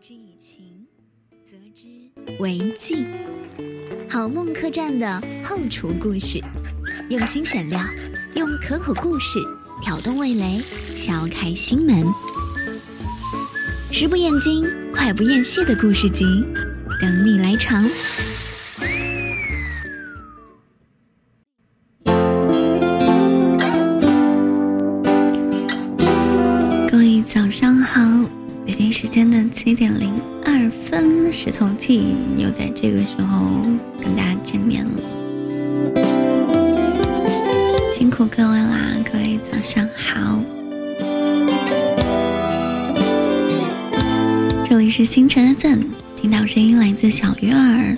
之以情，则之为敬。好梦客栈的后厨故事，用心选料，用可口故事挑动味蕾，敲开心门。食不厌精，快不厌细的故事集，等你来尝。石头记又在这个时候跟大家见面了，辛苦各位啦！各位早上好，这里是星辰 FM，听到声音来自小鱼儿，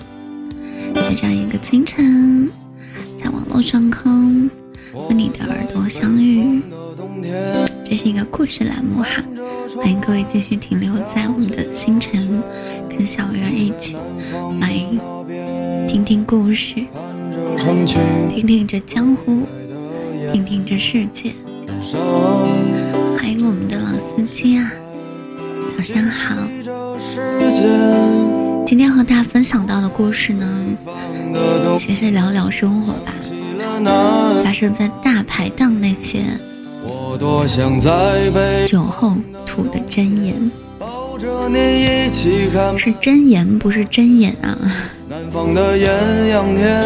在这样一个清晨，在网络上空和你的耳朵相遇，这是一个故事栏目哈。欢迎各位继续停留在我们的星辰，跟小鱼儿一起来听听故事，听听这江湖，听听这世界。欢迎我们的老司机啊，早上好。今天和大家分享到的故事呢，其实聊聊生活吧，发生在大排档那些酒后。吐的真言是真言，不是真言啊！南方的艳阳天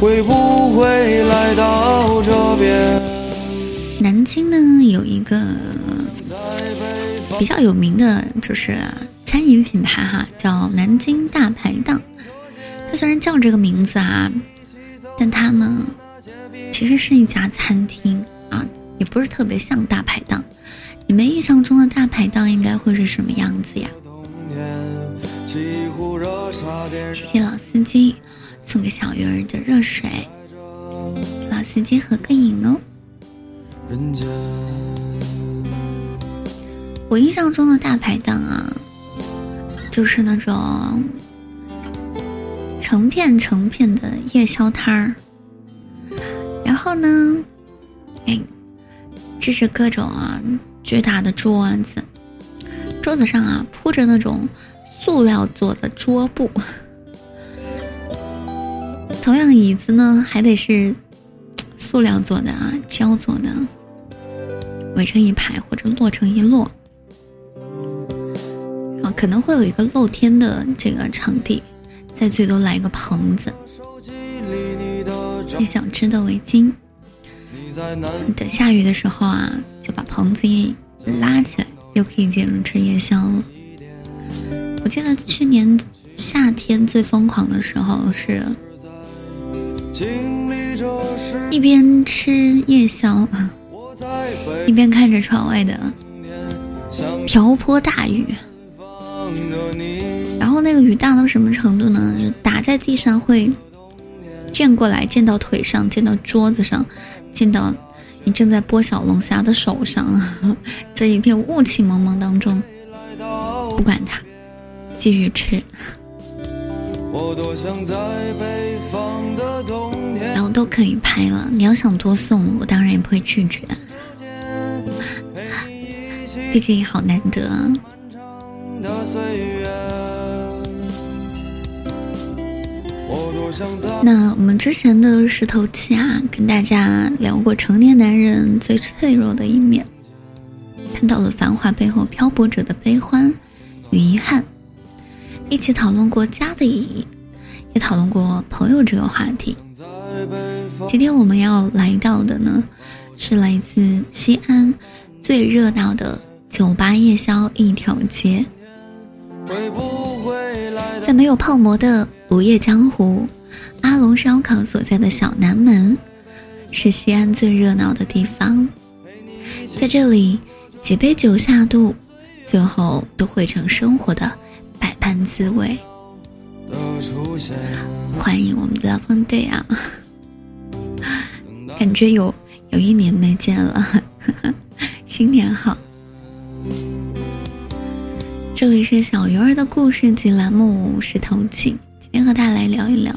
会不会来到这边？南京呢有一个比较有名的，就是餐饮品牌哈，叫南京大排档。它虽然叫这个名字啊，但它呢其实是一家餐厅啊，也不是特别像大排档。你们印象中的大排档应该会是什么样子呀？谢谢老司机送给小鱼儿的热水，老司机合个影哦。我印象中的大排档啊，就是那种成片成片的夜宵摊儿，然后呢，哎，这是各种啊。巨大的桌子，桌子上啊铺着那种塑料做的桌布，同样椅子呢还得是塑料做的啊，胶做的，围成一排或者摞成一摞，啊可能会有一个露天的这个场地，再最多来一个棚子，一小织的围巾。等下雨的时候啊，把棚子一拉起来，又可以接着吃夜宵了。我记得去年夏天最疯狂的时候是，一边吃夜宵，一边看着窗外的瓢泼大雨。然后那个雨大到什么程度呢？就打在地上会溅过来，溅到腿上，溅到桌子上。溅到你正在剥小龙虾的手上，在一片雾气蒙蒙当中，不管它，继续吃。然后都可以拍了，你要想多送我，当然也不会拒绝。毕竟好难得。那我们之前的石头七啊，跟大家聊过成年男人最脆弱的一面，看到了繁华背后漂泊者的悲欢与遗憾，一起讨论过家的意义，也讨论过朋友这个话题。今天我们要来到的呢，是来自西安最热闹的酒吧夜宵一条街，在没有泡馍的午夜江湖。阿龙烧烤所在的小南门，是西安最热闹的地方。在这里，几杯酒下肚，最后都汇成生活的百般滋味。欢迎我们的 Love Day 啊！感觉有有一年没见了，新年好！这里是小鱼儿的故事集栏目，是头记，今天和大家来聊一聊。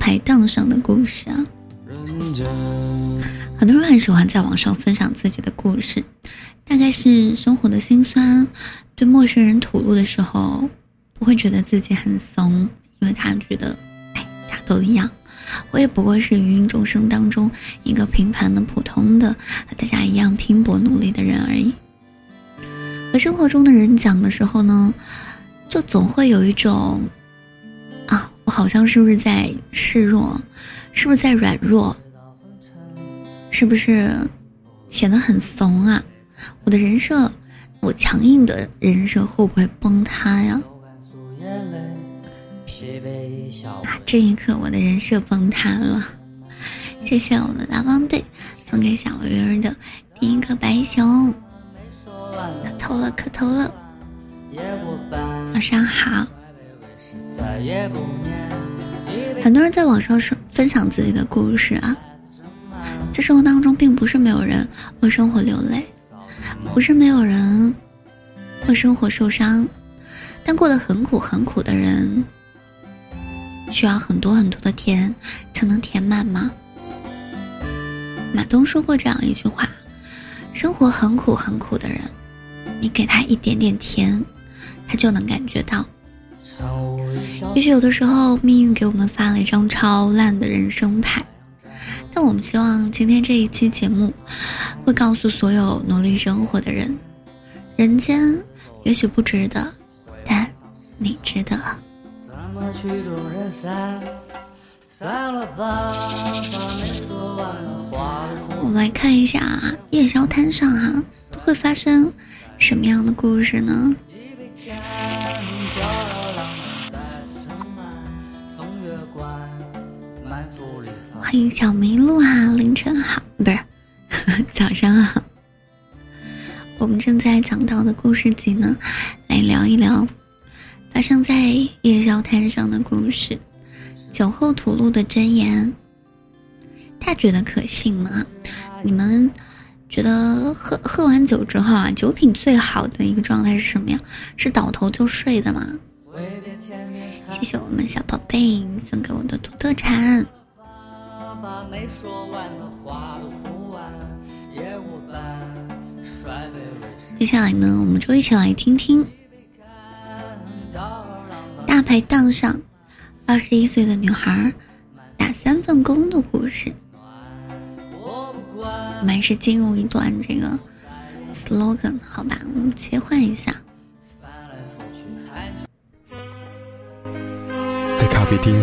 排档上的故事啊，很多人很喜欢在网上分享自己的故事，大概是生活的辛酸，对陌生人吐露的时候，不会觉得自己很怂，因为他觉得，哎，大家都一样，我也不过是芸芸众生当中一个平凡的、普通的，和大家一样拼搏努力的人而已。和生活中的人讲的时候呢，就总会有一种，我好像是不是在示弱，是不是在软弱，是不是显得很怂啊？我的人设，我强硬的人设会不会崩塌呀？啊，这一刻我的人设崩塌了。谢谢我们拉汪队送给小鱼儿的第一颗白熊。磕头了，磕头了。晚上好。很多人在网上说分享自己的故事啊，在生活当中并不是没有人为生活流泪，不是没有人为生活受伤，但过得很苦很苦的人，需要很多很多的甜才能填满吗？马东说过这样一句话：生活很苦很苦的人。你给他一点点甜，他就能感觉到。也许有的时候，命运给我们发了一张超烂的人生牌，但我们希望今天这一期节目，会告诉所有努力生活的人：人间也许不值得，但你值得。我们来看一下夜宵摊上啊，都会发生。什么样的故事呢？欢迎小麋鹿啊！凌晨好，不是 早上好。我们正在讲到的故事集呢，来聊一聊发生在夜宵摊上的故事。酒后吐露的真言，大家觉得可信吗？你们？觉得喝喝完酒之后啊，酒品最好的一个状态是什么呀？是倒头就睡的吗？谢谢我们小宝贝送给我的土特产。接下来呢，我们就一起来听听大排档上二十一岁的女孩打三份工的故事。我们还是进入一段这个 slogan 好吧，我们切换一下。在咖啡厅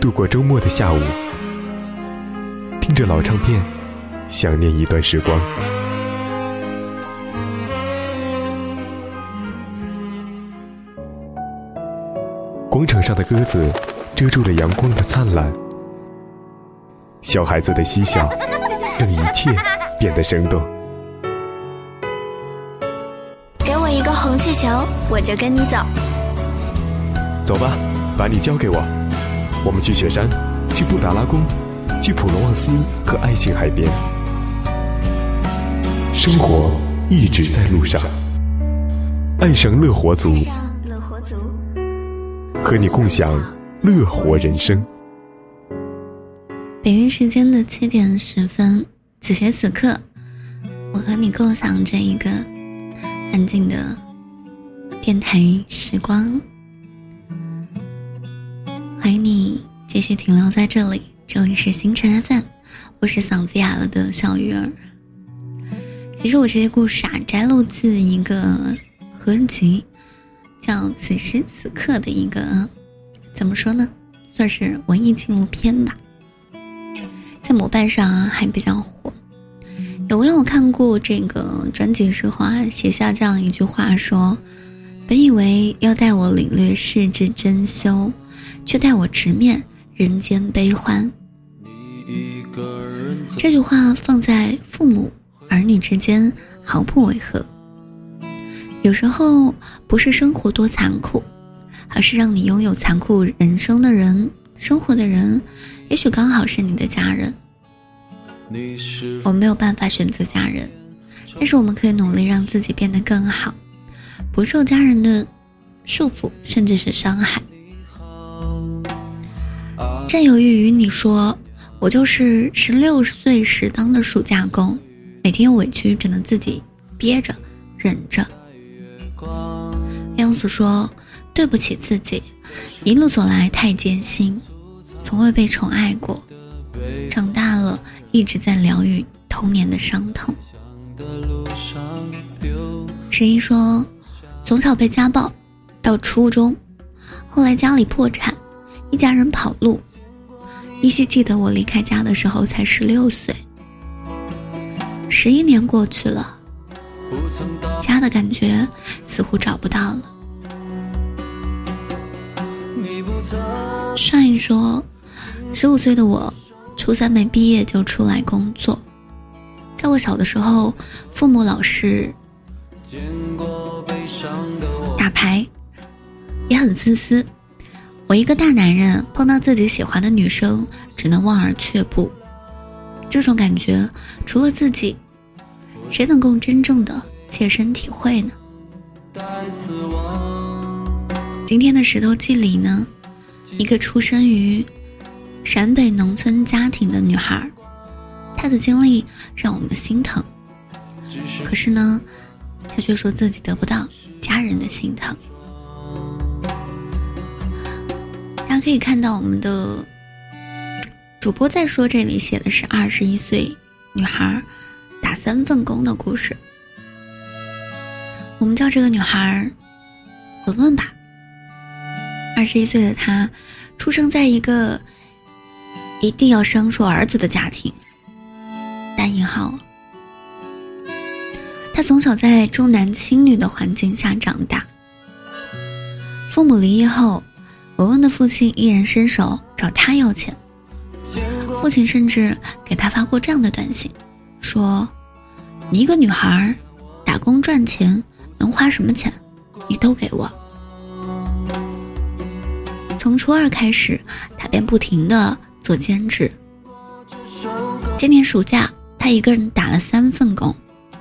度过周末的下午，听着老唱片，想念一段时光。广场上的鸽子遮住了阳光的灿烂，小孩子的嬉笑让一切。变得生动。给我一个红气球，我就跟你走。走吧，把你交给我。我们去雪山，去布达拉宫，去普罗旺斯和爱琴海边。生活一直在路上。爱上乐活族，乐活族，和你共享乐活人生。北京时间的七点十分。此时此刻，我和你共享这一个安静的电台时光。欢迎你继续停留在这里，这里是星辰 FM，我是嗓子哑了的小鱼儿。其实我这些故事啊，摘录自一个合集，叫《此时此刻》的一个，怎么说呢，算是文艺纪录片吧。在某瓣上啊还比较火，有没有看过这个专辑之后啊写下这样一句话说：“本以为要带我领略世之珍馐，却带我直面人间悲欢。”这句话放在父母儿女之间毫不违和。有时候不是生活多残酷，而是让你拥有残酷人生的人。生活的人，也许刚好是你的家人。我们没有办法选择家人，但是我们可以努力让自己变得更好，不受家人的束缚，甚至是伤害。占有欲与你说，我就是十六岁时当的暑假工，每天委屈只能自己憋着，忍着。杨子说：“对不起自己，一路走来太艰辛，从未被宠爱过，长大了一直在疗愈童年的伤痛。”十一说：“从小被家暴，到初中，后来家里破产，一家人跑路。依稀记得我离开家的时候才十六岁。十一年过去了，家的感觉似乎找不到了。”上一说：“十五岁的我，初三没毕业就出来工作。在我小的时候，父母老是。”打牌也很自私。我一个大男人碰到自己喜欢的女生，只能望而却步。这种感觉，除了自己，谁能够真正的切身体会呢？今天的石头记里呢，一个出生于陕北农村家庭的女孩，她的经历让我们心疼。可是呢？她却说自己得不到家人的心疼。可以看到，我们的主播在说这里写的是二十一岁女孩打三份工的故事。我们叫这个女孩文文吧。二十一岁的她，出生在一个一定要生出儿子的家庭。单引号。他从小在重男轻女的环境下长大。父母离异后，文文的父亲依然伸手找他要钱。父亲甚至给他发过这样的短信，说：“你一个女孩，打工赚钱能花什么钱？你都给我。”从初二开始，他便不停的做兼职。今年暑假，他一个人打了三份工。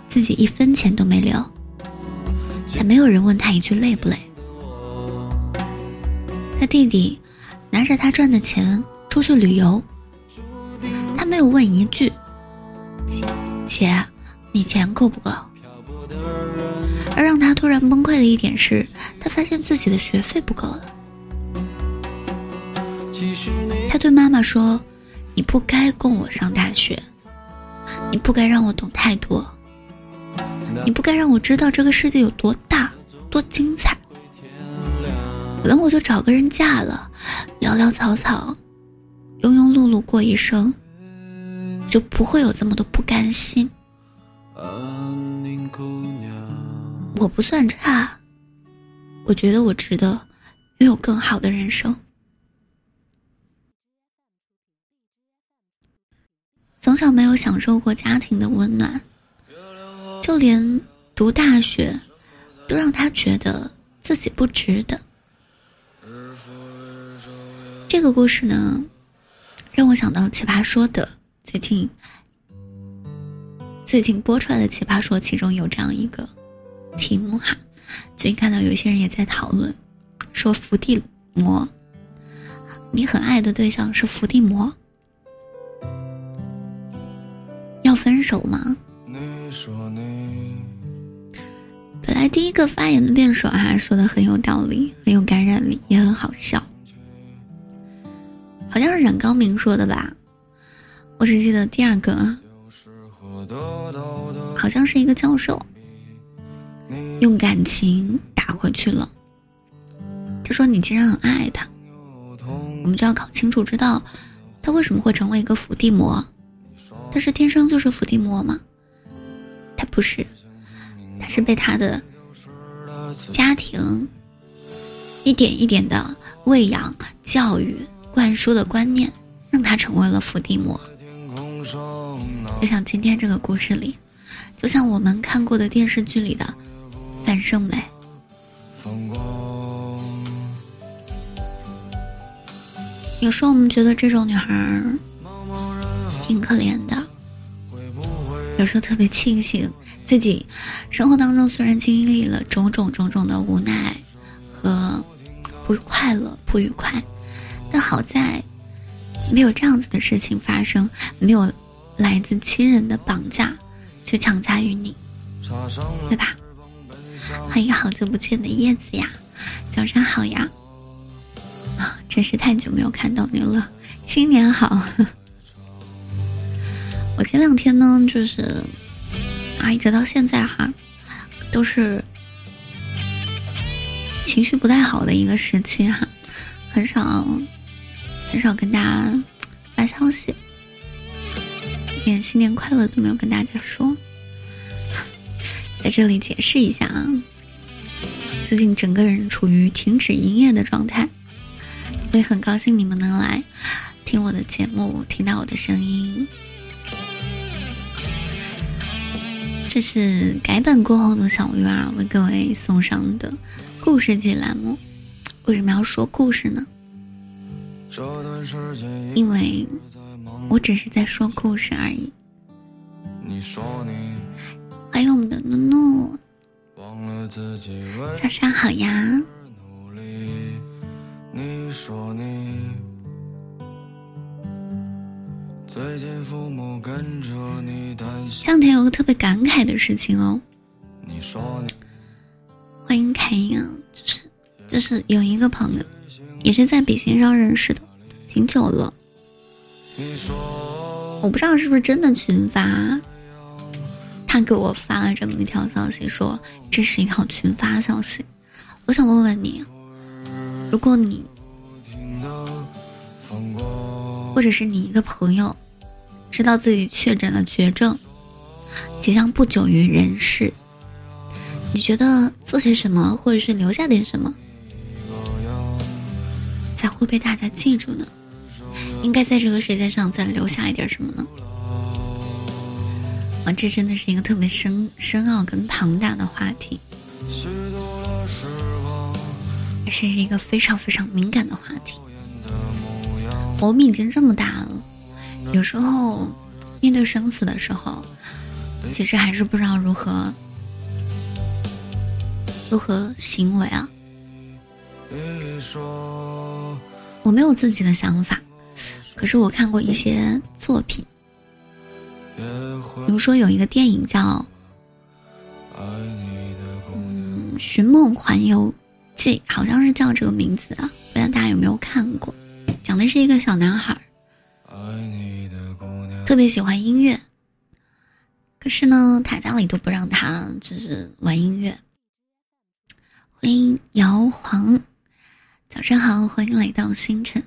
自己一分钱都没留，还没有人问他一句累不累。弟弟拿着他赚的钱出去旅游，他没有问一句：“姐，你钱够不够？”而让他突然崩溃的一点是，他发现自己的学费不够了。他对妈妈说：“你不该供我上大学，你不该让我懂太多。”你不该让我知道这个世界有多大、多精彩。等我就找个人嫁了，潦潦草草、庸庸碌碌过一生，就不会有这么多不甘心。我不算差，我觉得我值得拥有更好的人生。从小没有享受过家庭的温暖。就连读大学，都让他觉得自己不值得。这个故事呢，让我想到《奇葩说》的最近最近播出来的《奇葩说》，其中有这样一个题目哈，最近看到有些人也在讨论，说伏地魔，你很爱的对象是伏地魔，要分手吗？你说你本来第一个发言的辩手哈说的很有道理，很有感染力，也很好笑。好像是冉高明说的吧？我只记得第二个，好像是一个教授用感情打回去了。他说：“你既然很爱他，我们就要搞清楚，知道他为什么会成为一个伏地魔。他是天生就是伏地魔吗？”他不是，他是被他的家庭一点一点的喂养、教育、灌输的观念，让他成为了伏地魔。就像今天这个故事里，就像我们看过的电视剧里的范胜美。有时候我们觉得这种女孩挺可怜的。有时候特别庆幸自己生活当中虽然经历了种种种种的无奈和不快乐、不愉快，但好在没有这样子的事情发生，没有来自亲人的绑架去强加于你，对吧？欢迎好久不见的叶子呀，早上好呀！啊，真是太久没有看到你了，新年好！我前两天呢，就是啊，一直到现在哈，都是情绪不太好的一个时期哈，很少很少跟大家发消息。连新年快乐都没有跟大家说，在这里解释一下啊，最近整个人处于停止营业的状态，所以很高兴你们能来听我的节目，听到我的声音。这是改版过后的小鱼儿为各位送上的故事节栏目。为什么要说故事呢？因为。我只是在说故事而已。欢迎我们的诺诺，早上好呀！这两天有个特别感慨的事情哦。你说你欢迎凯英啊，就是就是有一个朋友，也是在笔仙上认识的，挺久了。我不知道是不是真的群发，他给我发了这么一条消息，说这是一条群发消息。我想问问你，如果你或者是你一个朋友知道自己确诊了绝症，即将不久于人世，你觉得做些什么，或者是留下点什么，才会被大家记住呢？应该在这个世界上再留下一点什么呢？啊，这真的是一个特别深深奥跟庞大的话题，也是一个非常非常敏感的话题。我们已经这么大了，有时候面对生死的时候，其实还是不知道如何如何行为啊。我没有自己的想法。可是我看过一些作品，比如说有一个电影叫《嗯寻梦环游记》，好像是叫这个名字啊，不知道大家有没有看过？讲的是一个小男孩，特别喜欢音乐，可是呢，他家里都不让他就是玩音乐。欢迎摇黄，早上好，欢迎来到星辰。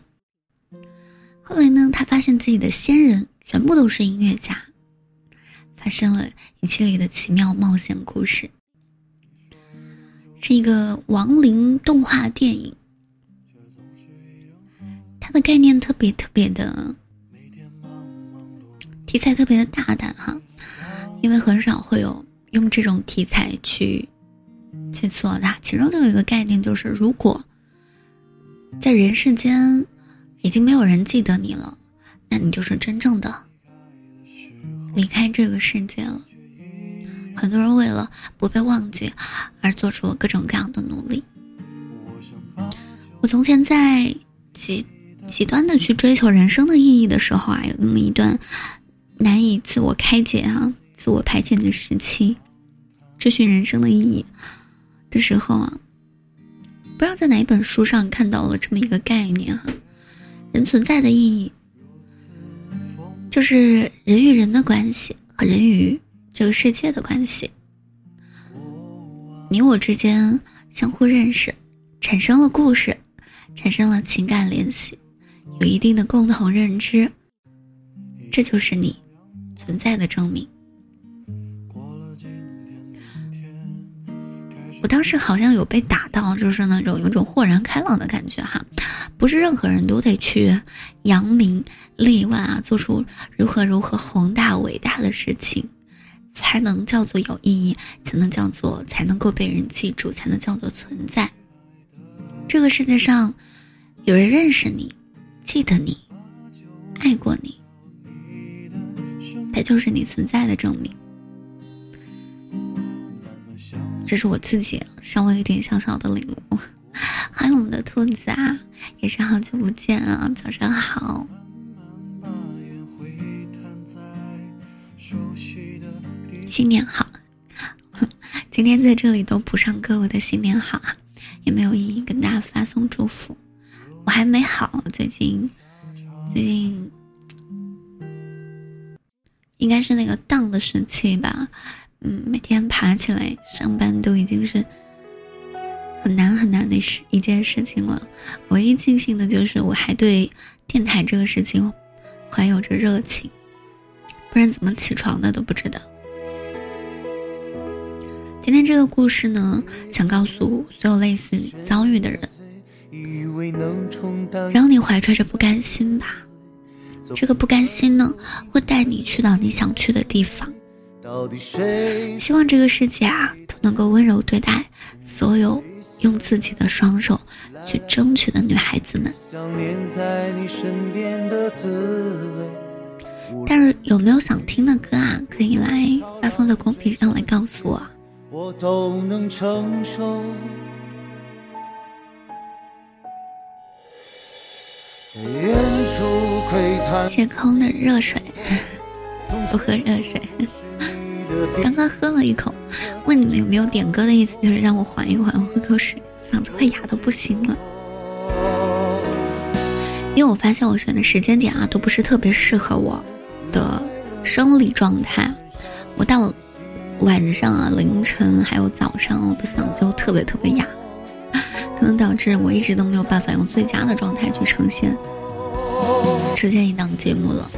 后来呢，他发现自己的先人全部都是音乐家，发生了一系列的奇妙冒险故事，是一个亡灵动画电影。它的概念特别特别的，题材特别的大胆哈，因为很少会有用这种题材去去做它。其中就有一个概念，就是如果在人世间。已经没有人记得你了，那你就是真正的离开这个世界了。很多人为了不被忘记而做出了各种各样的努力。我从前在极极端的去追求人生的意义的时候啊，有那么一段难以自我开解啊、自我排解的时期，追寻人生的意义的时候啊，不知道在哪一本书上看到了这么一个概念哈。人存在的意义，就是人与人的关系和人与这个世界的关系。你我之间相互认识，产生了故事，产生了情感联系，有一定的共同认知，这就是你存在的证明。我当时好像有被打到，就是那种有种豁然开朗的感觉哈。不是任何人都得去扬名立万啊，做出如何如何宏大伟大的事情，才能叫做有意义，才能叫做才能够被人记住，才能叫做存在。这个世界上，有人认识你，记得你，爱过你，它就是你存在的证明。这是我自己稍微有点小小的领悟。欢迎我们的兔子啊，也是好久不见啊，早上好。新年好，今天在这里都不上各位的新年好啊，也没有意义跟大家发送祝福。我还没好，最近最近应该是那个荡的时期吧。嗯，每天爬起来上班都已经是很难很难的事一件事情了。唯一庆幸的就是我还对电台这个事情怀有着热情，不然怎么起床的都不知道。今天这个故事呢，想告诉所有类似遭遇的人，让你怀揣着不甘心吧。这个不甘心呢，会带你去到你想去的地方。希望这个世界啊，都能够温柔对待所有用自己的双手去争取的女孩子们。但是有没有想听的歌啊？可以来发送在公屏上来告诉我。我都能承受。谢空的热水，不喝热水。刚刚喝了一口，问你们有没有点歌的意思，就是让我缓一缓，喝口水，嗓子快哑的不行了。因为我发现我选的时间点啊，都不是特别适合我的生理状态。我到晚上啊，凌晨还有早上，我的嗓子就特别特别哑，可能导致我一直都没有办法用最佳的状态去呈现这样一档节目了。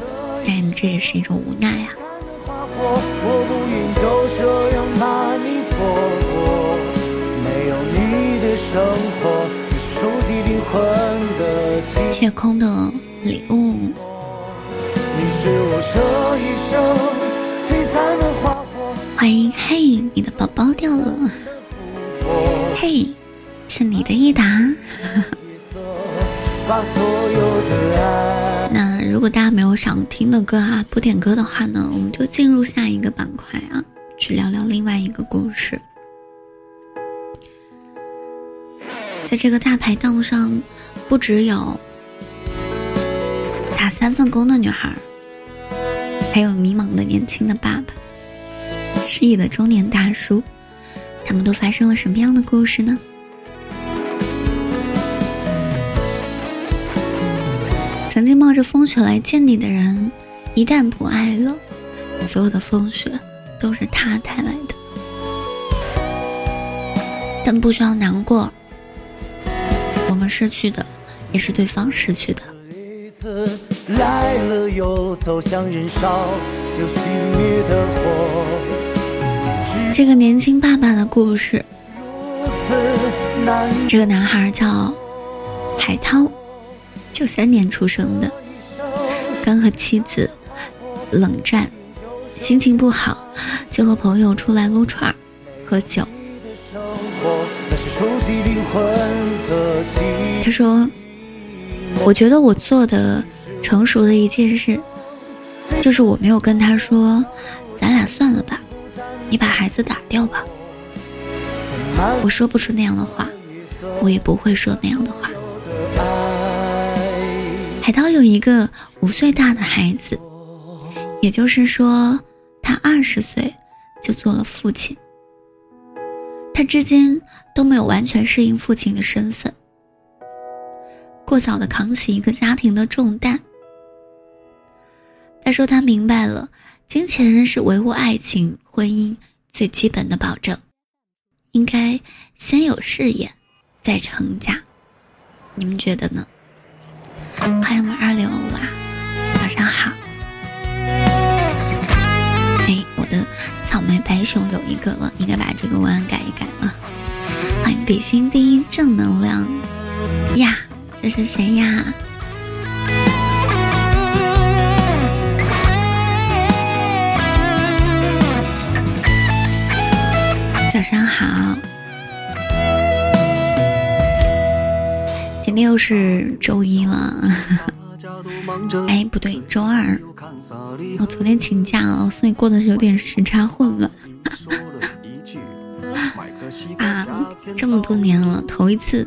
但这也是一种无奈啊。夜空的礼物。欢迎，嘿，你的宝宝掉了。嘿，是你的益达。那如果大家没有想听的歌啊，不点歌的话呢，我们就进入下一个板块啊，聊聊另外一个故事。在这个大排档上，不只有打三份工的女孩，还有迷茫的年轻的爸爸，失意的中年大叔，他们都发生了什么样的故事呢？曾经冒着风雪来见你的人，一旦不爱了，所有的风雪都是他带来的。但不需要难过，我们失去的也是对方失去的。这个年轻爸爸的故事，这个男孩叫海涛。九三年出生的，刚和妻子冷战，心情不好，就和朋友出来撸串儿喝酒。他说：“我觉得我做的成熟的一件事，就是我没有跟他说，咱俩算了吧，你把孩子打掉吧。我说不出那样的话，我也不会说那样的话。”海涛有一个五岁大的孩子，也就是说，他二十岁就做了父亲。他至今都没有完全适应父亲的身份，过早的扛起一个家庭的重担。他说他明白了，金钱是维护爱情、婚姻最基本的保证，应该先有事业，再成家。你们觉得呢？欢迎我们二零五啊，早上好。的草莓白熊有一个了，应该把这个文案改一改了。欢迎比心第一正能量呀，这是谁呀？早上好。今天又是周一了，哎，不对，周二。我昨天请假了，所以过的是有点时差混乱。啊，这么多年了，头一次，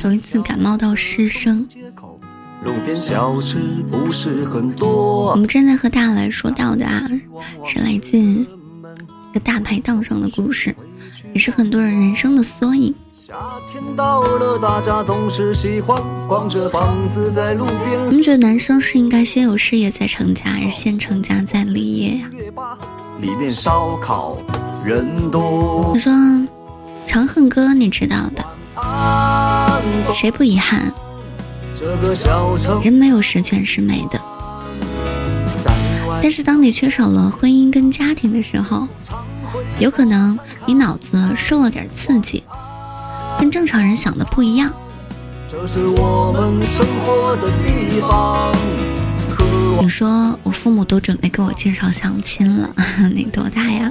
头一次感冒到失声。我们正在和大家来说到的啊，是来自一个大排档上的故事，也是很多人人生的缩影。你们觉得男生是应该先有事业再成家，还是先成家再立业呀？里面烧烤人多他说：“长恨歌你知道吧？谁不遗憾？人没有十全十美的。但是当你缺少了婚姻跟家庭的时候，有可能你脑子受了点刺激。”跟正常人想的不一样。这是我们生活的地方你说我父母都准备给我介绍相亲了，你多大呀？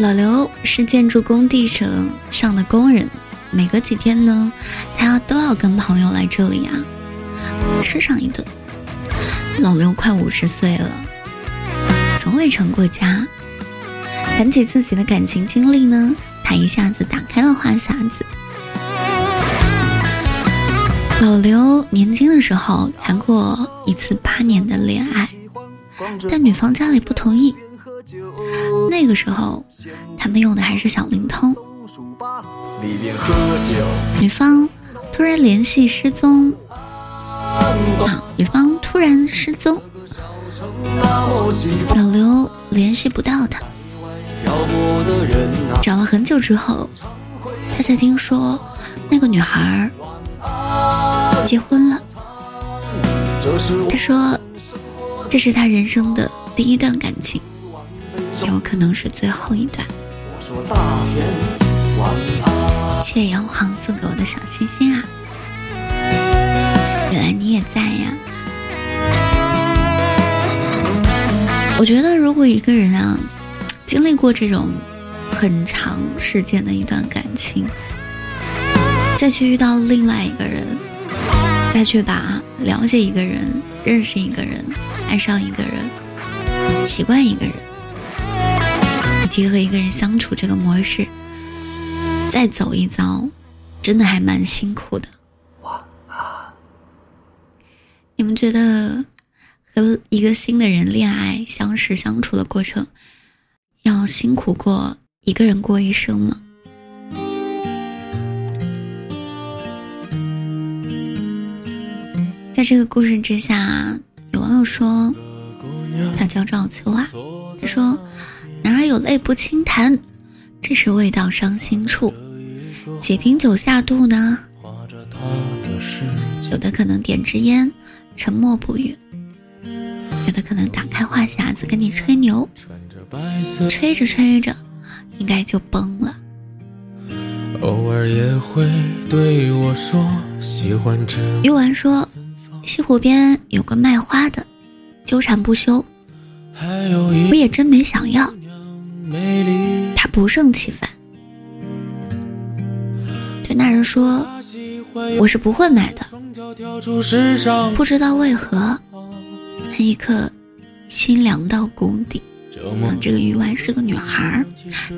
老刘是建筑工地上上的工人，每隔几天呢，他要都要跟朋友来这里啊，吃上一顿。老刘快五十岁了。从未成过家，谈起自己的感情经历呢，他一下子打开了话匣子。老刘年轻的时候谈过一次八年的恋爱，但女方家里不同意。那个时候他们用的还是小灵通。女方突然联系失踪，啊，女方突然失踪。老刘联系不到他，找了很久之后，他才听说那个女孩结婚了。他说这是他人生的第一段感情，有可能是最后一段。谢谢杨黄送给我的小心心啊！原来你也在呀。我觉得，如果一个人啊，经历过这种很长时间的一段感情，再去遇到另外一个人，再去把了解一个人、认识一个人、爱上一个人、习惯一个人，以及和一个人相处这个模式，再走一遭，真的还蛮辛苦的。晚安。你们觉得？和一个新的人恋爱、相识、相处的过程，要辛苦过一个人过一生吗？在这个故事之下，有网友说，他叫赵秋啊，他说：“男儿有泪不轻弹，这是未到伤心处。几瓶酒下肚呢？有的可能点支烟，沉默不语。”有的可能打开话匣子跟你吹牛，吹着吹着，应该就崩了。偶尔也会对我说喜欢吃。玉丸说，西湖边有个卖花的，纠缠不休。我也真没想要，他不胜其烦，对那人说，我是不会买的。不知道为何。那一刻，心凉到谷底。这个鱼丸是个女孩，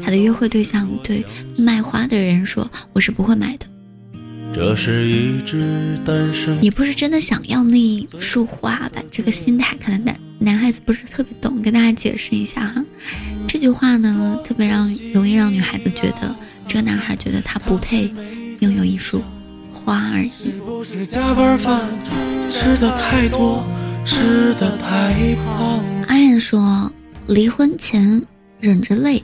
她的约会对象对卖花的人说：“我是不会买的。”这是一只单身，也不是真的想要那一束花吧？这个心态可能男男孩子不是特别懂，跟大家解释一下哈。这句话呢，特别让容易让女孩子觉得这个男孩觉得他不配拥有一束花而已。吃的太多。吃的太胖。阿燕说，离婚前忍着泪，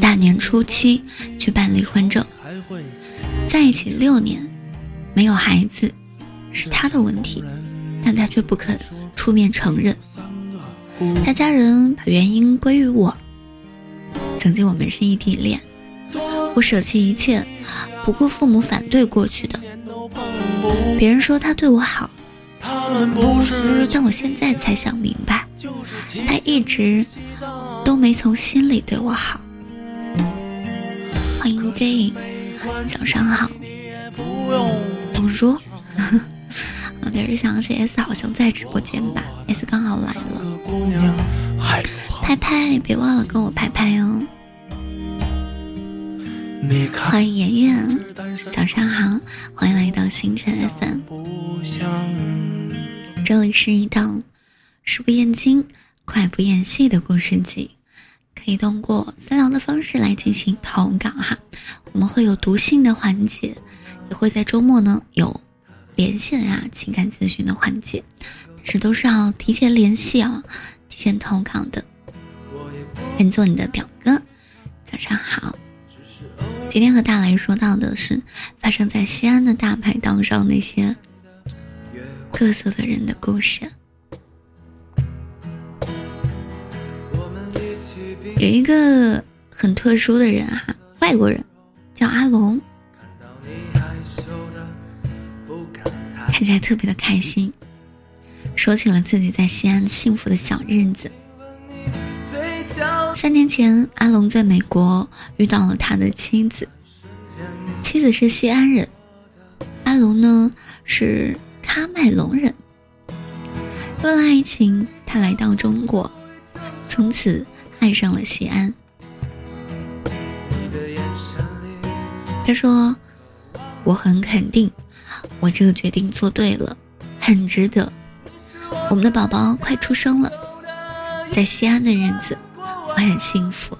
大年初七去办离婚证。在一起六年，没有孩子，是他的问题，但他却不肯出面承认。他家人把原因归于我。曾经我们是异地恋，我舍弃一切，不顾父母反对过去的。别人说他对我好。但我现在才想明白，他一直都没从心里对我好。欢迎 J，早上好。董卓，我得是想是 S 好像在直播间吧，S 刚好来了。拍拍，别忘了跟我拍拍哦。欢迎妍妍，早上好，欢迎来到星辰 FM。这里是一档食不厌精、快不厌细的故事集，可以通过私聊的方式来进行投稿哈。我们会有读信的环节，也会在周末呢有连线啊、情感咨询的环节，但是都是要提前联系啊、提前投稿的。愿做你的表哥，早上好。今天和大雷说到的是发生在西安的大排档上那些。各色的人的故事。有一个很特殊的人哈，外国人，叫阿龙，看起来特别的开心，说起了自己在西安幸福的小日子。三年前，阿龙在美国遇到了他的妻子，妻子是西安人，阿龙呢是。喀麦隆人，为了爱情，他来到中国，从此爱上了西安。他说：“我很肯定，我这个决定做对了，很值得。我们的宝宝快出生了，在西安的日子，我很幸福。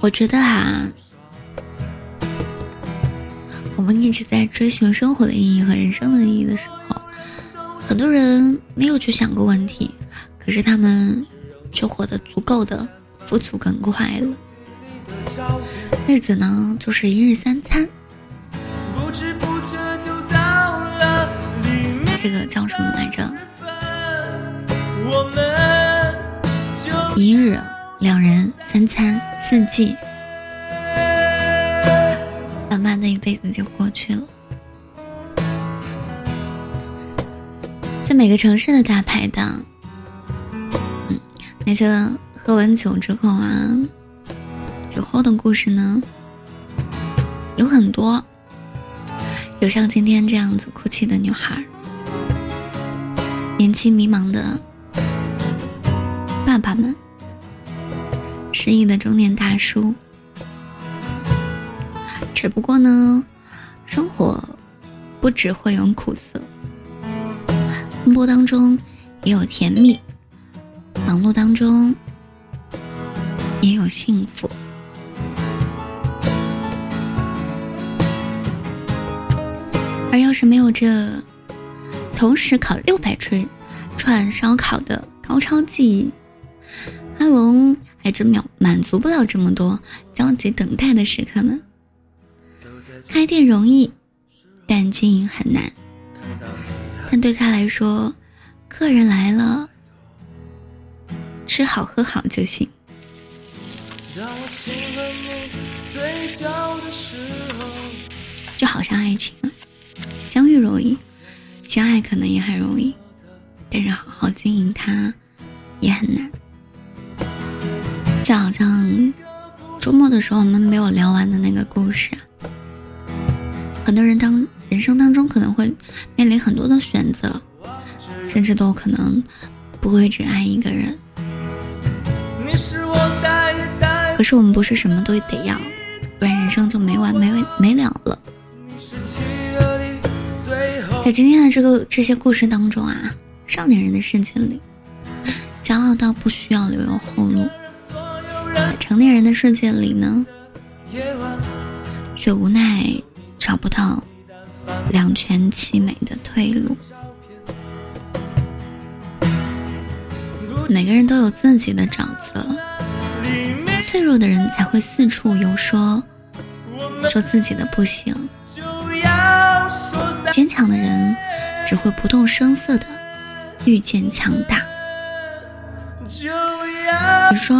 我觉得啊。”我们一直在追寻生活的意义和人生的意义的时候，很多人没有去想过问题，可是他们却活得足够的富足跟快乐。日子呢，就是一日三餐。这个叫什么来着？一日两人三餐四季。慢慢的一辈子就过去了。在每个城市的大排档，嗯，那些喝完酒之后啊，酒后的故事呢，有很多。有像今天这样子哭泣的女孩，年轻迷茫的爸爸们，失意的中年大叔。只不过呢，生活不只会有苦涩，奔波当中也有甜蜜，忙碌当中也有幸福。而要是没有这同时烤六百串串烧烤的高超技艺，阿龙还真秒满足不了这么多焦急等待的食客们。开店容易，但经营很难。但对他来说，客人来了，吃好喝好就行。就好像爱情，相遇容易，相爱可能也很容易，但是好好经营它也很难。嗯周末的时候我们没有聊完的那个故事啊。很多人当人生当中可能会面临很多的选择，甚至都可能不会只爱一个人。可是我们不是什么都得要，不然人生就没完没没了了。在今天的这个这些故事当中啊，少年人的世界里，骄傲到不需要留有后路；成年人的世界里呢，却无奈。找不到两全其美的退路。每个人都有自己的沼泽，脆弱的人才会四处游说，说自己的不行；坚强的人只会不动声色的遇见强大。就你说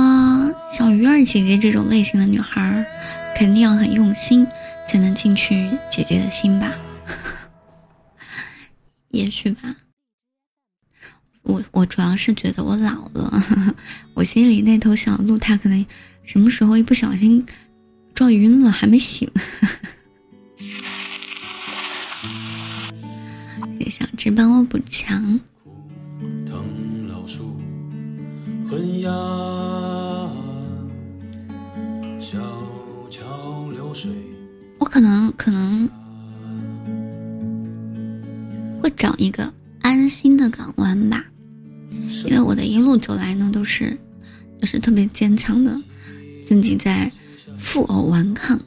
像鱼儿姐姐这种类型的女孩，肯定要很用心。才能进去姐姐的心吧，也许吧。我我主要是觉得我老了，我心里那头小鹿它可能什么时候一不小心撞晕了还没醒。也想只帮我补强。路走来呢，都是都是特别坚强的，自己在负偶顽抗。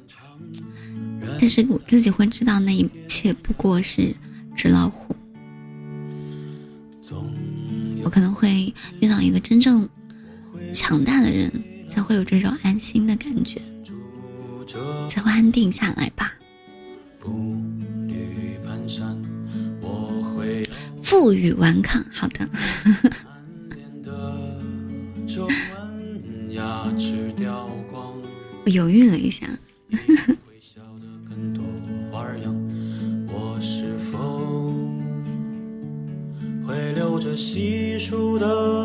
但是我自己会知道，那一切不过是纸老虎。我可能会遇到一个真正强大的人，才会有这种安心的感觉，才会安定下来吧。负隅顽抗，好的。一下。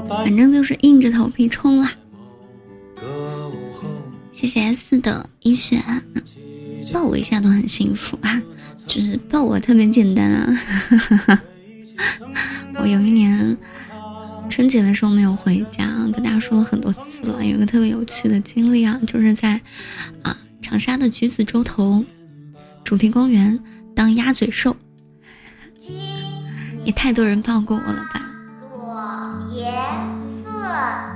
反正就是硬着头皮冲啦！谢谢 S 的一雪，抱我一下都很幸福啊，就是抱我特别简单啊。橘子洲头主题公园当鸭嘴兽，也太多人抱过我了吧。颜色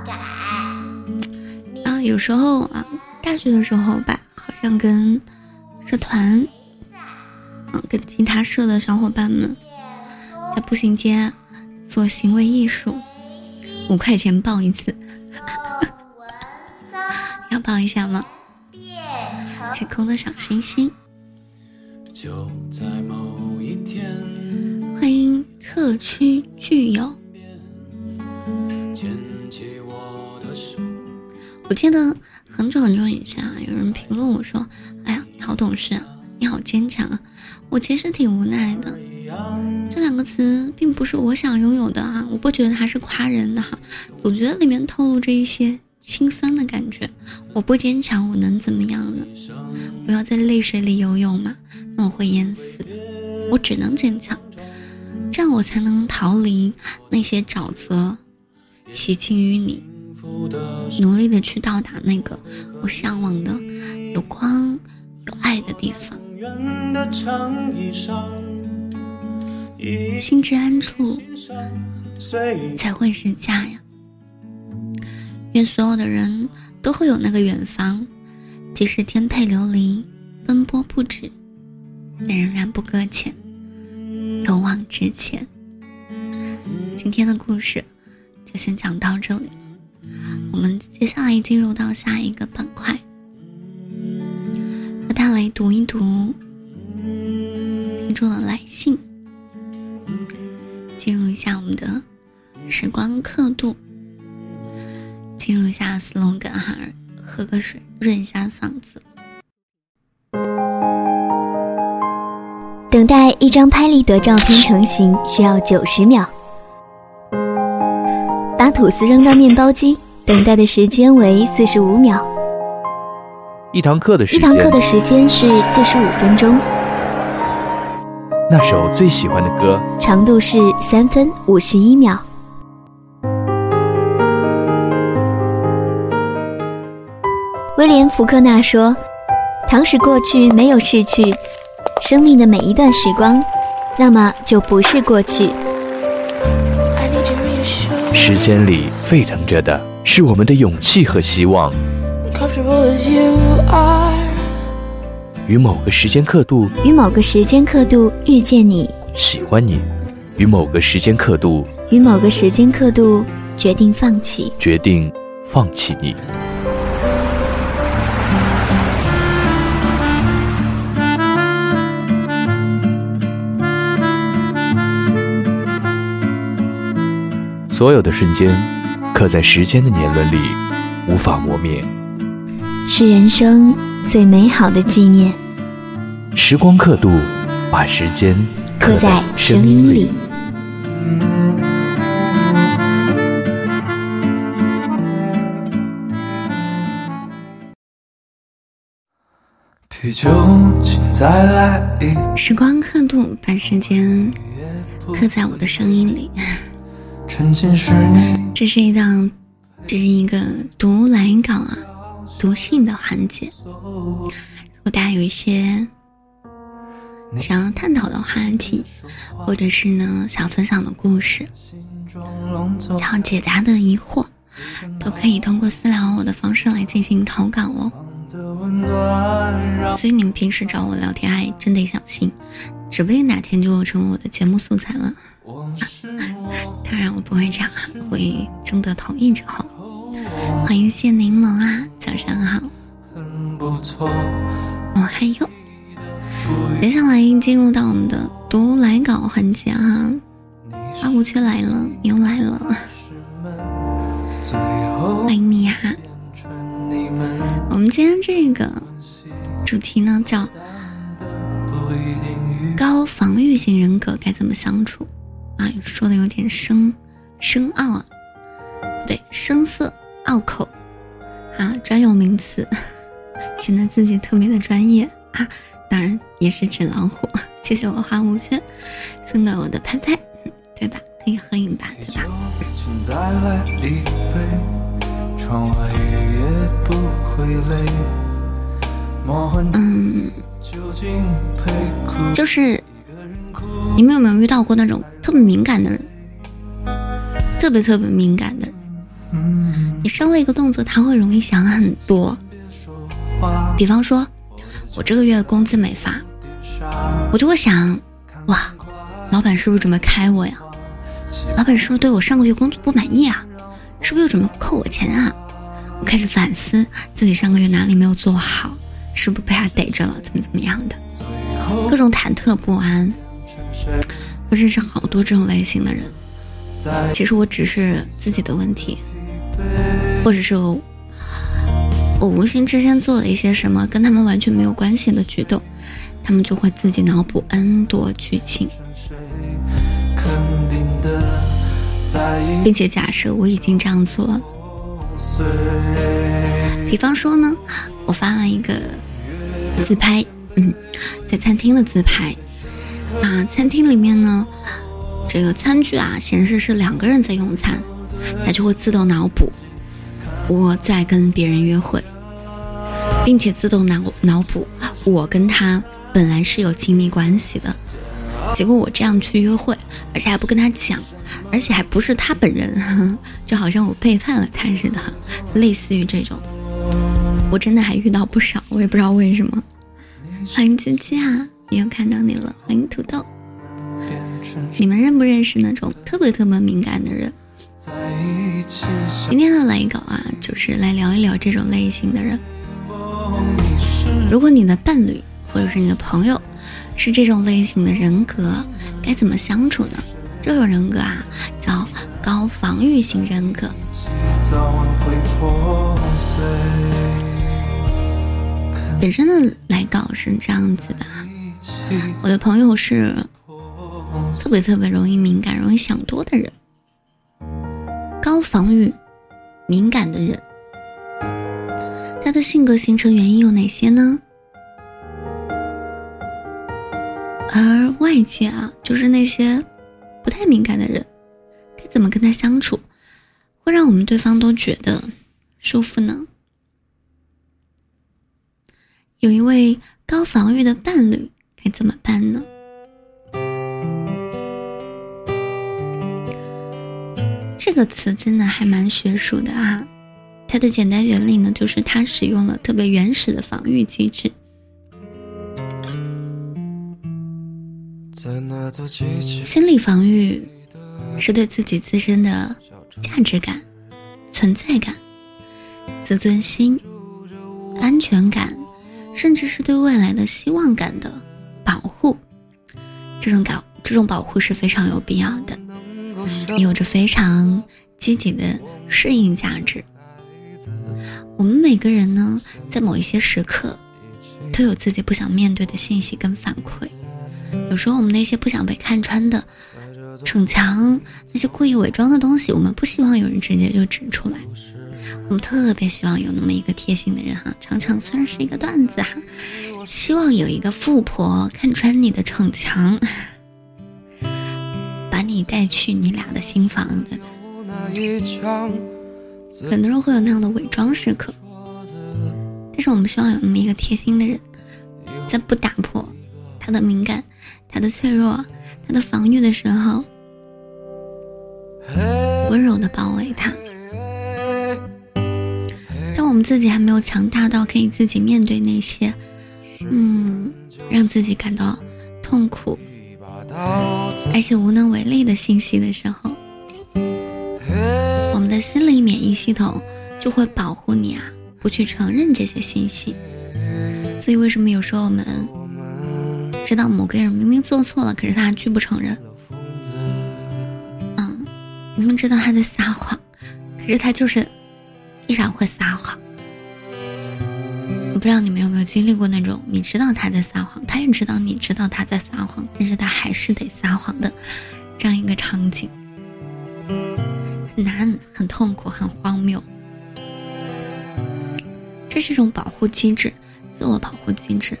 改，啊有时候啊，大学的时候吧，好像跟社团，嗯，跟其他社的小伙伴们在步行街做行为艺术，五块钱抱一次，要抱一下吗？晴空的小星星，就在某一天欢迎特区巨友。我记得很久很久以前啊，有人评论我说：“哎呀，你好懂事啊，你好坚强啊。”我其实挺无奈的。这两个词并不是我想拥有的啊，我不觉得它是夸人的哈，总觉得里面透露着一些心酸的感觉。我不坚强，我能怎么样呢？我要在泪水里游泳吗？那我会淹死。我只能坚强，这样我才能逃离那些沼泽，洗净于你。努力的去到达那个我向往的有光有爱的地方，心之安处才会是家呀。愿所有的人都会有那个远方，即使天配流离，奔波不止，但仍然不搁浅，勇往直前。今天的故事就先讲到这里。我们接下来进入到下一个板块，和大家来读一读听众的来信，进入一下我们的时光刻度，进入一下 slogan 哈，喝个水润一下嗓子。等待一张拍立得照片成型需要九十秒，把吐司扔到面包机。等待的时间为四十五秒。一堂课的时间一堂课的时间是四十五分钟。那首最喜欢的歌，长度是三分五十一秒。威廉·福克纳说：“倘使过去没有逝去，生命的每一段时光，那么就不是过去。”时间里沸腾着的。是我们的勇气和希望。与某个时间刻度，与某个时间刻度遇见你，喜欢你；与某个时间刻度，与某个时间刻度决定放弃，决定放弃你。所有的瞬间。刻在时间的年轮里，无法磨灭，是人生最美好的纪念。时光刻度，把时间刻在声音里。啤酒，请再来一。时光刻度，把时间刻在我的声音里。这是一档，这是一个读来稿啊，读信的环节。如果大家有一些想要探讨的话题，或者是呢想分享的故事，想要解答的疑惑，都可以通过私聊我的方式来进行投稿哦。所以你们平时找我聊天还真得小心，指不定哪天就成为我的节目素材了。当然我不会这样，会征得同意之后。欢迎谢柠檬啊，早上好。哦，还有，接下来进入到我们的读来稿环节哈。阿无缺来了，又来了，欢迎你呀。我们今天这个主题呢，叫高防御型人格该怎么相处啊？说的有点深深奥啊，不对，声色拗口啊，专有名词。显得自己特别的专业啊！当然也是纸老虎，谢谢我花无缺送给我的拍拍，对吧？可以合影吧，对吧？嗯，就是你们有没有遇到过那种特别敏感的人？特别特别敏感的人，你稍微一个动作，他会容易想很多。比方说，我这个月工资没发，我就会想，哇，老板是不是准备开我呀？老板是不是对我上个月工作不满意啊？是不是又准备扣我钱啊？我开始反思自己上个月哪里没有做好，是不是被他逮着了？怎么怎么样的？各种忐忑不安。我认识好多这种类型的人，其实我只是自己的问题，或者是。我无心之间做了一些什么跟他们完全没有关系的举动，他们就会自己脑补 N 多剧情，并且假设我已经这样做了。比方说呢，我发了一个自拍，嗯，在餐厅的自拍。啊，餐厅里面呢，这个餐具啊显示是两个人在用餐，它就会自动脑补。我在跟别人约会，并且自动脑脑补我跟他本来是有亲密关系的，结果我这样去约会，而且还不跟他讲，而且还不是他本人，就好像我背叛了他似的，类似于这种，我真的还遇到不少，我也不知道为什么。欢迎七七啊，又看到你了，欢迎土豆。你们认不认识那种特别特别敏感的人？今天的来稿啊，就是来聊一聊这种类型的人。如果你的伴侣或者是你的朋友是这种类型的人格，该怎么相处呢？这种人格啊，叫高防御型人格。本身的来稿是这样子的啊，我的朋友是特别特别容易敏感、容易想多的人。高防御、敏感的人，他的性格形成原因有哪些呢？而外界啊，就是那些不太敏感的人，该怎么跟他相处，会让我们对方都觉得舒服呢？有一位高防御的伴侣，该怎么办呢？这个词真的还蛮学术的啊，它的简单原理呢，就是它使用了特别原始的防御机制。心理防御是对自己自身的价值感、存在感、自尊心、安全感，甚至是对未来的希望感的保护。这种保这种保护是非常有必要的。有着非常积极的适应价值。我们每个人呢，在某一些时刻，都有自己不想面对的信息跟反馈。有时候，我们那些不想被看穿的逞强，那些故意伪装的东西，我们不希望有人直接就指出来。我们特别希望有那么一个贴心的人哈，常常虽然是一个段子哈，希望有一个富婆看穿你的逞强。把你带去你俩的新房，对吧？很多人会有那样的伪装时刻，但是我们希望有那么一个贴心的人，在不打破他的敏感、他的脆弱、他的防御的时候，温柔的包围他。当我们自己还没有强大到可以自己面对那些，嗯，让自己感到痛苦，而且无能为力的信息的时候，我们的心理免疫系统就会保护你啊，不去承认这些信息。所以，为什么有时候我们知道某个人明明做错了，可是他拒不承认？嗯，明明知道他在撒谎，可是他就是依然会撒谎。我不知道你们有没有经历过那种，你知道他在撒谎，他也知道你知道他在撒谎，但是他还是得撒谎的这样一个场景，很难，很痛苦，很荒谬。这是一种保护机制。自我保护机制，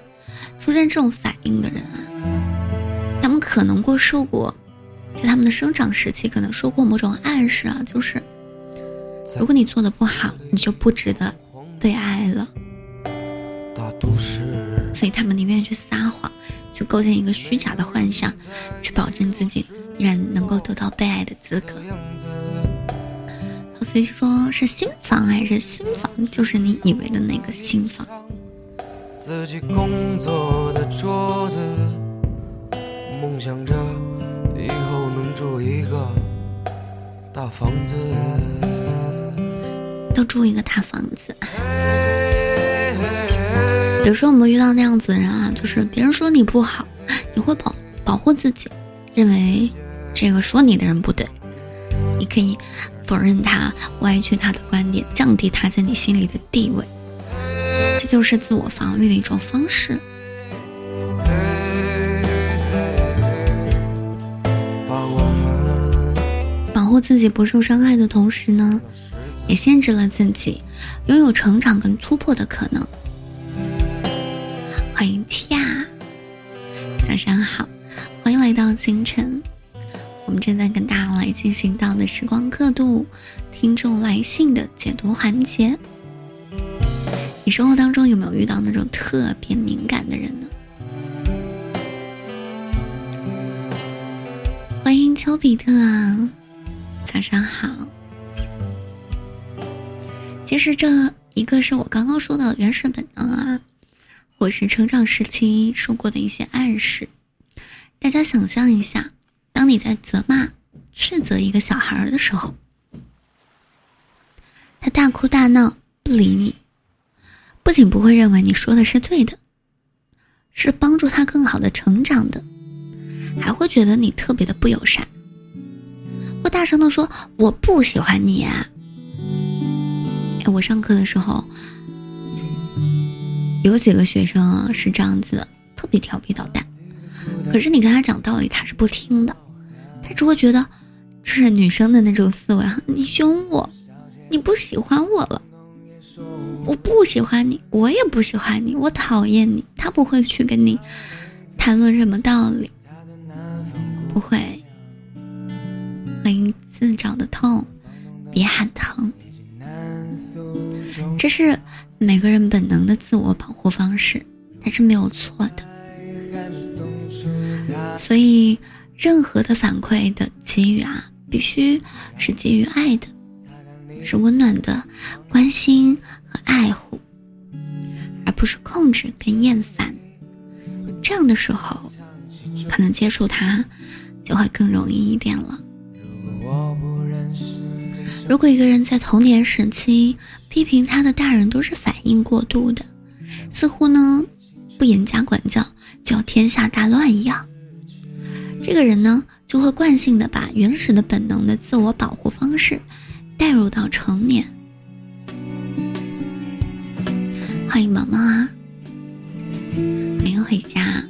出现这种反应的人啊，他们可能过受过，在他们的生长时期可能受过某种暗示啊，就是如果你做的不好，你就不值得被爱了。所以他们宁愿去撒谎，去构建一个虚假的幻想，去保证自己依然能够得到被爱的资格。老司机说是新房还是新房？就是你以为的那个新房。自己工作的桌子，梦想着以后能住一个大房子，都住一个大房子。有时候我们遇到那样子的人啊，就是别人说你不好，你会保保护自己，认为这个说你的人不对，你可以否认他，歪曲他的观点，降低他在你心里的地位。这就是自我防御的一种方式。保护自己不受伤害的同时呢，也限制了自己拥有成长跟突破的可能。欢迎 Tia，早上好，欢迎来到清晨。我们正在跟大家来进行到的时光刻度听众来信的解读环节。你生活当中有没有遇到那种特别敏感的人呢？欢迎丘比特啊，早上好。其实这一个是我刚刚说的原始本能啊，或是成长时期受过的一些暗示。大家想象一下，当你在责骂、斥责一个小孩的时候，他大哭大闹不理你。不仅不会认为你说的是对的，是帮助他更好的成长的，还会觉得你特别的不友善，会大声的说我不喜欢你啊！哎，我上课的时候有几个学生啊是这样子的，特别调皮捣蛋，可是你跟他讲道理，他是不听的，他只会觉得这是女生的那种思维，你凶我，你不喜欢我了。我不喜欢你，我也不喜欢你，我讨厌你。他不会去跟你谈论什么道理，不会。欢迎自找的痛，别喊疼。这是每个人本能的自我保护方式，它是没有错的。所以，任何的反馈的给予啊，必须是基于爱的。是温暖的关心和爱护，而不是控制跟厌烦。这样的时候，可能接触他就会更容易一点了。如果一个人在童年时期批评他的大人都是反应过度的，似乎呢不严加管教就要天下大乱一样，这个人呢就会惯性的把原始的本能的自我保护方式。带入到成年，欢迎毛毛啊，欢迎回家。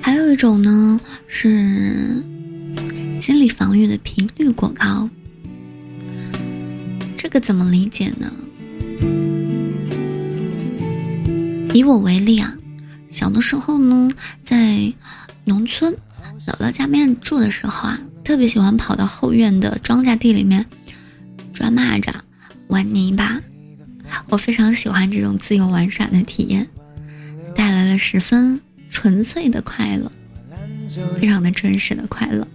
还有一种呢，是心理防御的频率过高。这个怎么理解呢？以我为例啊，小的时候呢，在农村姥姥家面住的时候啊。特别喜欢跑到后院的庄稼地里面抓蚂蚱、玩泥巴，我非常喜欢这种自由玩耍的体验，带来了十分纯粹的快乐，非常的真实的快乐。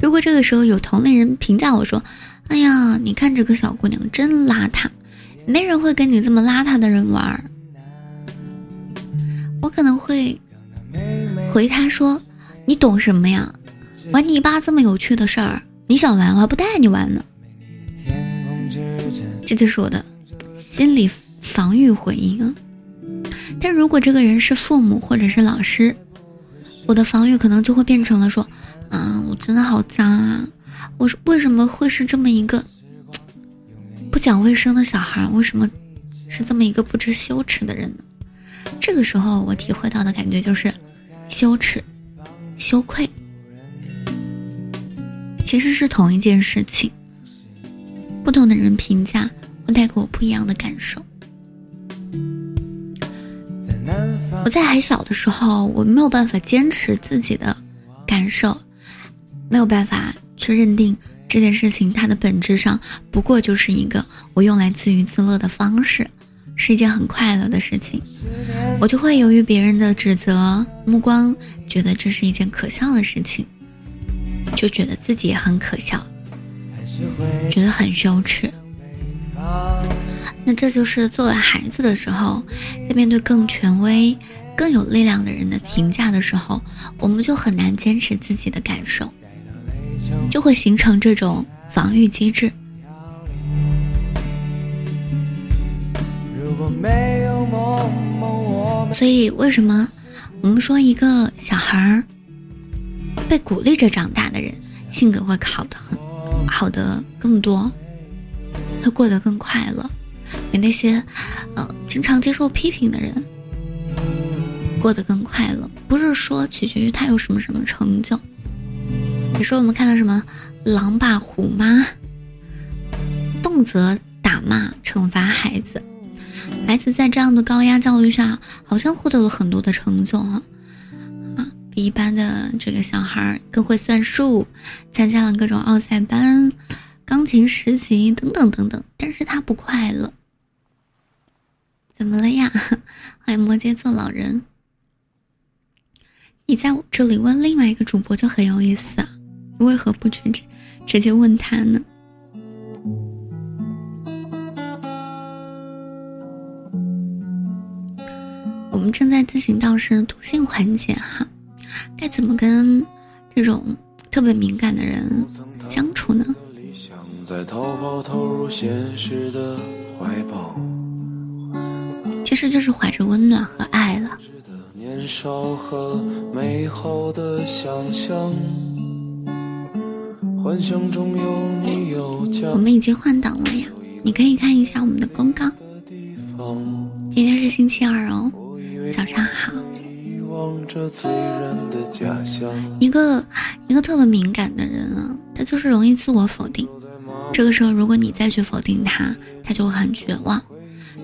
如果这个时候有同龄人评价我说：“哎呀，你看这个小姑娘真邋遢，没人会跟你这么邋遢的人玩。”我可能会回他说：“你懂什么呀？玩泥巴这么有趣的事儿，你想玩我还不带你玩呢。”这就是我的心理防御回应。但如果这个人是父母或者是老师，我的防御可能就会变成了说。啊，我真的好脏啊！我是为什么会是这么一个不讲卫生的小孩？为什么是这么一个不知羞耻的人呢？这个时候，我体会到的感觉就是羞耻、羞愧，其实是同一件事情，不同的人评价会带给我不一样的感受。我在还小的时候，我没有办法坚持自己的感受。没有办法去认定这件事情，它的本质上不过就是一个我用来自娱自乐的方式，是一件很快乐的事情。我就会由于别人的指责目光，觉得这是一件可笑的事情，就觉得自己也很可笑，觉得很羞耻。那这就是作为孩子的时候，在面对更权威、更有力量的人的评价的时候，我们就很难坚持自己的感受。就会形成这种防御机制。所以，为什么我们说一个小孩儿被鼓励着长大的人，性格会好的很，好的更多，会过得更快乐，比那些呃经常接受批评的人过得更快乐？不是说取决于他有什么什么成就。你说我们看到什么狼爸虎妈，动辄打骂惩罚孩子，孩子在这样的高压教育下，好像获得了很多的成就，啊，比一般的这个小孩更会算数，参加了各种奥赛班、钢琴十级等等等等，但是他不快乐，怎么了呀？欢 迎摩羯座老人，你在我这里问另外一个主播就很有意思啊。你为何不去直直接问他呢？我们正在进行道士的读信环节哈，该怎么跟这种特别敏感的人相处呢？其实就是怀着温暖和爱了。我们已经换档了呀，你可以看一下我们的公告。今天是星期二哦，早上好。一个一个特别敏感的人啊，他就是容易自我否定。这个时候，如果你再去否定他，他就会很绝望。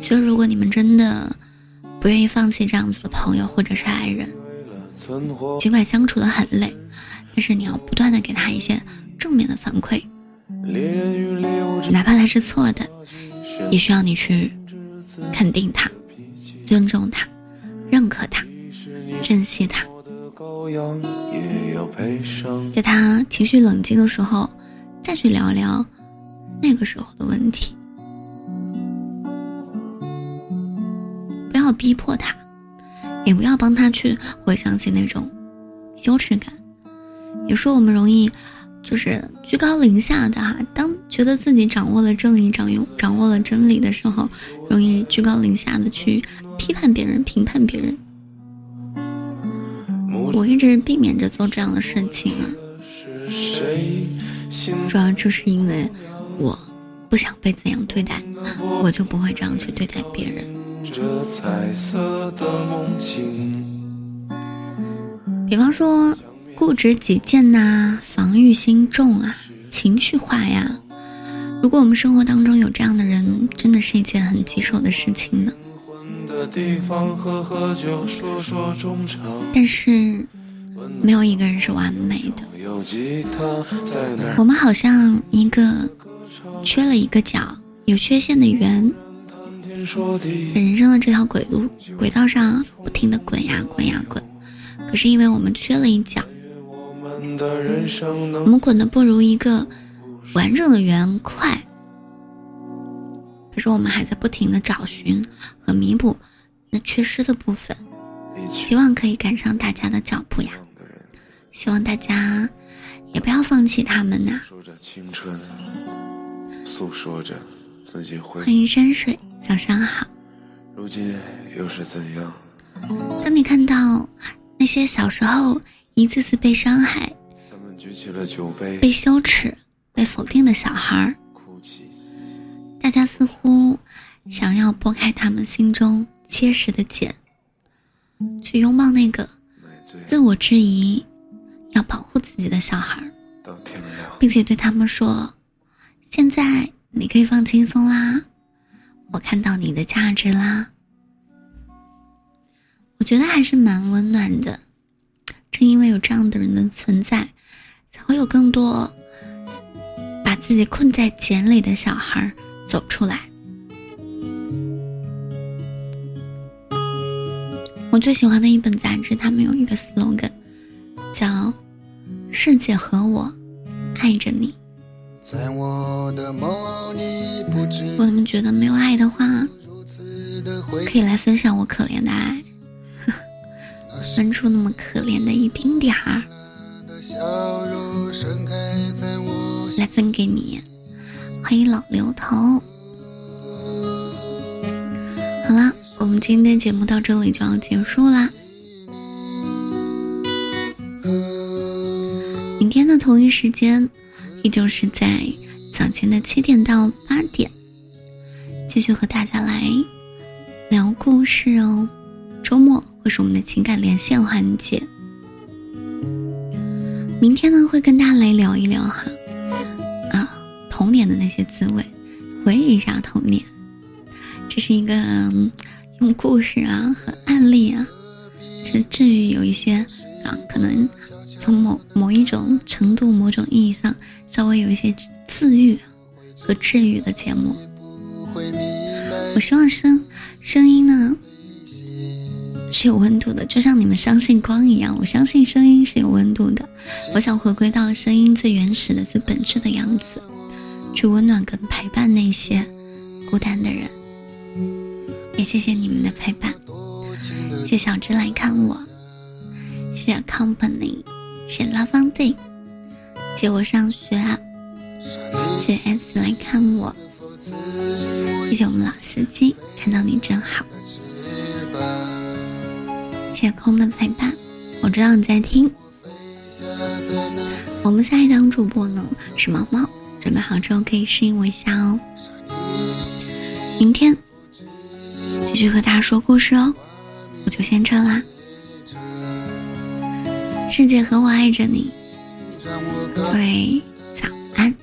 所以，如果你们真的不愿意放弃这样子的朋友或者是爱人，尽管相处的很累，但是你要不断的给他一些。正面的反馈，哪怕他是错的，也需要你去肯定他、尊重他、认可他、珍惜他。在他情绪冷静的时候，再去聊聊那个时候的问题，不要逼迫他，也不要帮他去回想起那种羞耻感。有时候我们容易。就是居高临下的哈，当觉得自己掌握了正义、掌握掌握了真理的时候，容易居高临下的去批判别人、评判别人。我一直避免着做这样的事情啊，主要就是因为我不想被怎样对待，我就不会这样去对待别人。比方说。固执己见呐，防御心重啊，情绪化呀。如果我们生活当中有这样的人，真的是一件很棘手的事情呢。但是，没有一个人是完美的。我们好像一个缺了一个角、有缺陷的圆，在人生的这条轨路轨道上不停的滚呀滚呀滚，可是因为我们缺了一角，我们滚的不如一个完整的圆快。我们还在不停的找寻和弥补那缺失的部分，希望可以赶上大家的脚步呀！希望大家也不要放弃他们呐！欢迎山水。早上好。如今又是怎样？当你看到那些小时候一次次被伤害、被羞耻、被否定的小孩儿，大家似乎想要拨开他们心中结实的茧，去拥抱那个自我质疑、要保护自己的小孩，并且对他们说：“现在你可以放轻松啦。”我看到你的价值啦，我觉得还是蛮温暖的。正因为有这样的人的存在，才会有更多把自己困在茧里的小孩走出来。我最喜欢的一本杂志，他们有一个 slogan，叫“世界和我爱着你”。在我的梦里不知如果你们觉得没有爱的话，可以来分享我可怜的爱，分出那么可怜的一丁点儿，来分给你。欢迎老刘头。好了，我们今天节目到这里就要结束啦。明天的同一时间。依旧是在早间的七点到八点，继续和大家来聊故事哦。周末会是我们的情感连线环节。明天呢，会跟大家来聊一聊哈，童年的那些滋味，回忆一下童年。这是一个用故事啊和案例啊，是治愈有一些啊，可能从某某一种程度、某种意义上。稍微有一些自愈和治愈的节目，我希望声声音呢是有温度的，就像你们相信光一样，我相信声音是有温度的。我想回归到声音最原始的、最本质的样子，去温暖跟陪伴那些孤单的人。也谢谢你们的陪伴，谢小芝来看我，谢 Company，谢 Love Day。接我上学，谢谢 S 来看我，谢谢我们老司机，看到你真好，谢谢空的陪伴，我知道你在听。我们下一档主播呢是毛毛，准备好之后可以适应我一下哦。明天继续和大家说故事哦，我就先撤啦。世界和我爱着你。各位早安。